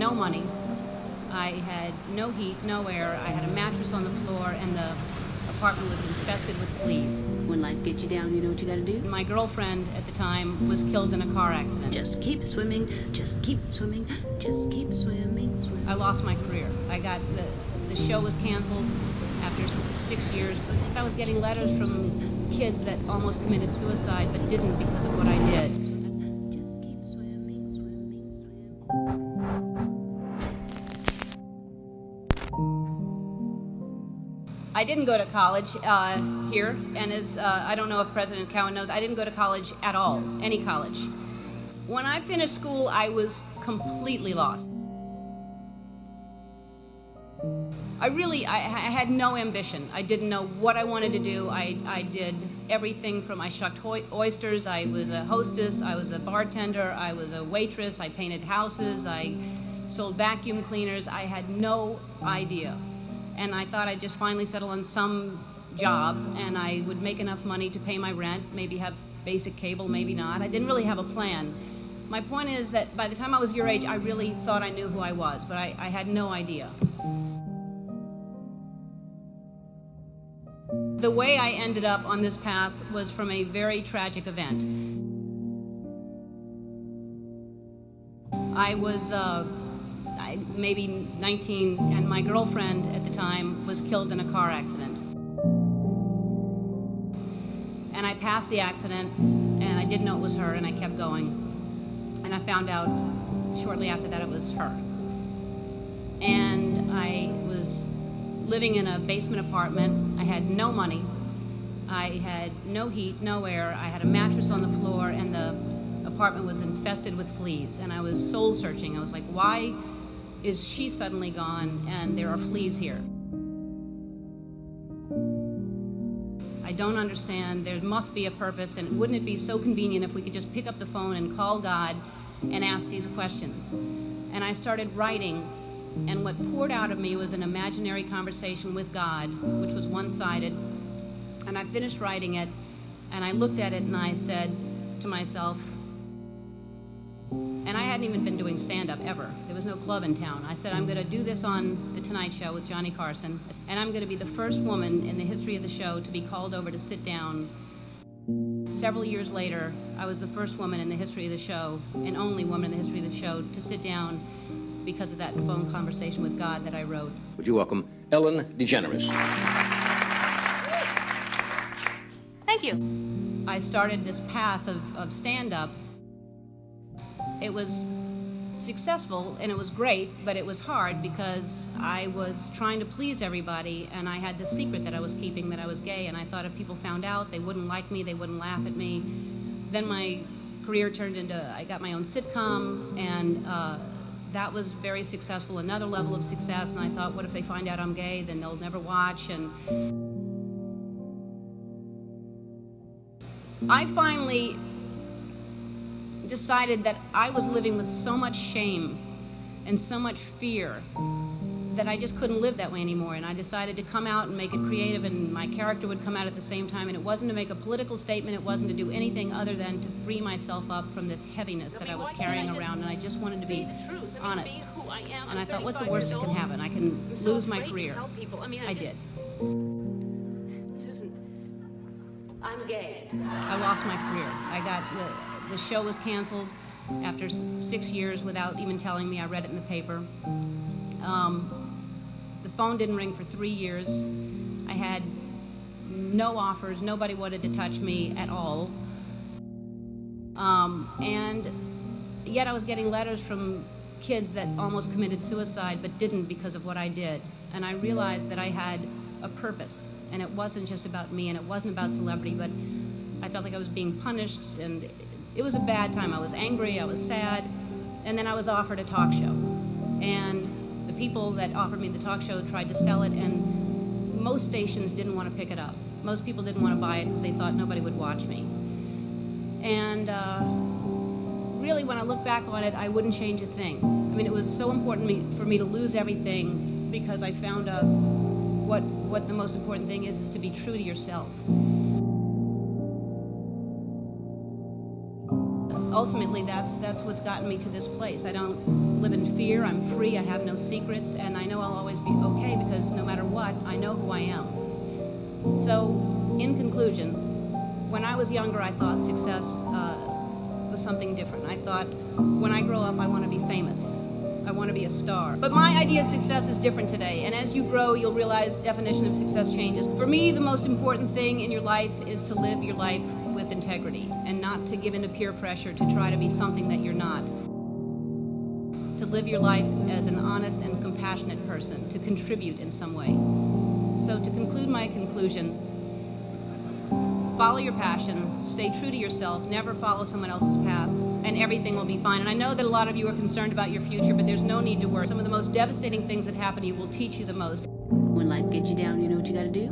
no money. I had no heat, no air. I had a mattress on the floor, and the apartment was infested with fleas. When life gets you down, you know what you gotta do? My girlfriend at the time was killed in a car accident. Just keep swimming, just keep swimming, just keep swimming, swimming. I lost my career. I got the the show was canceled after six years. I was getting letters from kids that almost committed suicide but didn't because of what I did. I didn't go to college uh, here, and as uh, I don't know if President Cowen knows, I didn't go to college at all, any college. When I finished school, I was completely lost. I really, I, I had no ambition. I didn't know what I wanted to do. I, I did everything from I shucked oysters, I was a hostess, I was a bartender, I was a waitress, I painted houses, I sold vacuum cleaners. I had no idea. And I thought I'd just finally settle on some job and I would make enough money to pay my rent, maybe have basic cable, maybe not. I didn't really have a plan. My point is that by the time I was your age, I really thought I knew who I was, but I, I had no idea. The way I ended up on this path was from a very tragic event. I was uh, Maybe 19, and my girlfriend at the time was killed in a car accident. And I passed the accident, and I didn't know it was her, and I kept going. And I found out shortly after that it was her. And I was living in a basement apartment. I had no money. I had no heat, no air. I had a mattress on the floor, and the apartment was infested with fleas. And I was soul searching. I was like, why is she suddenly gone and there are fleas here? I don't understand. There must be a purpose, and wouldn't it be so convenient if we could just pick up the phone and call God and ask these questions? And I started writing and what poured out of me was an imaginary conversation with God, which was one sided. And I finished writing it, and I looked at it and I said to myself, and I hadn't even been doing stand up ever. There was no club in town. I said, I'm going to do this on The Tonight Show with Johnny Carson, and I'm going to be the first woman in the history of the show to be called over to sit down. Several years later, I was the first woman in the history of the show, and only woman in the history of the show, to sit down because of that phone conversation with God that I wrote. Would you welcome Ellen DeGeneres? Thank you. I started this path of, of stand up. It was successful and it was great, but it was hard because I was trying to please everybody and I had this secret that I was keeping that I was gay and I thought if people found out they wouldn't like me, they wouldn't laugh at me. Then my career turned into I got my own sitcom and uh, that was very successful, another level of success. And I thought, what if they find out I'm gay? Then they'll never watch. And I finally decided that I was living with so much shame and so much fear that I just couldn't live that way anymore. And I decided to come out and make it creative, and my character would come out at the same time. And it wasn't to make a political statement, it wasn't to do anything other than to free myself up from this heaviness that I was carrying around. And I just wanted to be honest. And I thought, what's the worst that can happen? I can lose my career. I did. Susan, I'm gay. I lost my career. I got the, show was canceled after six years without even telling me. I read it in the paper. Um, the phone didn't ring for three years. I had no offers. Nobody wanted to touch me at all. Um, and yet I was getting letters from kids that almost committed suicide but didn't because of what I did. And I realized that I had a purpose. And it wasn't just about me and it wasn't about celebrity, but I felt like I was being punished. And it was a bad time. I was angry, I was sad. And then I was offered a talk show. And the people that offered me the talk show tried to sell it, and most stations didn't want to pick it up. Most people didn't want to buy it because they thought nobody would watch me. And uh, really, when I look back on it, I wouldn't change a thing. I mean, it was so important for me to lose everything because I found out what, what the most important thing is, is to be true to yourself. Ultimately, that's that's what's gotten me to this place. I don't live in fear. I'm free. I have no secrets, and I know I'll always be okay because no matter what, I know who I am. So, in conclusion, when I was younger, I thought success uh, was something different. I thought when I grow up, I want to be famous. I want to be a star. But my idea of success is different today. And as you grow, you'll realize definition of success changes. For me, the most important thing in your life is to live your life with integrity and not to give in to peer pressure to try to be something that you're not. To live your life as an honest and compassionate person, to contribute in some way. So to conclude my conclusion, follow your passion, stay true to yourself, never follow someone else's path, and everything will be fine. And I know that a lot of you are concerned about your future, but there's no need to worry. Some of the most devastating things that happen to you will teach you the most. When life gets you down, you know what you gotta do?